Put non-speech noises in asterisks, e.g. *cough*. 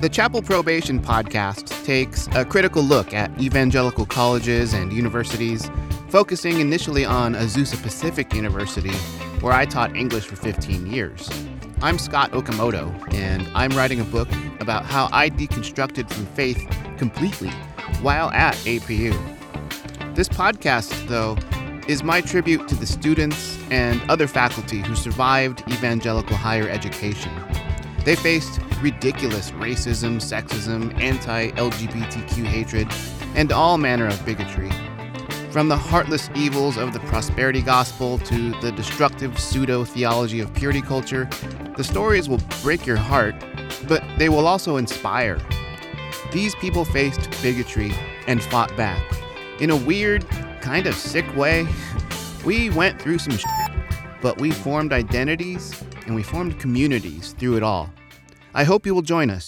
The Chapel Probation podcast takes a critical look at evangelical colleges and universities, focusing initially on Azusa Pacific University, where I taught English for 15 years. I'm Scott Okamoto, and I'm writing a book about how I deconstructed from faith completely while at APU. This podcast, though, is my tribute to the students and other faculty who survived evangelical higher education. They faced ridiculous racism, sexism, anti LGBTQ hatred, and all manner of bigotry. From the heartless evils of the prosperity gospel to the destructive pseudo theology of purity culture, the stories will break your heart, but they will also inspire. These people faced bigotry and fought back. In a weird, kind of sick way, *laughs* we went through some but we formed identities and we formed communities through it all. I hope you will join us.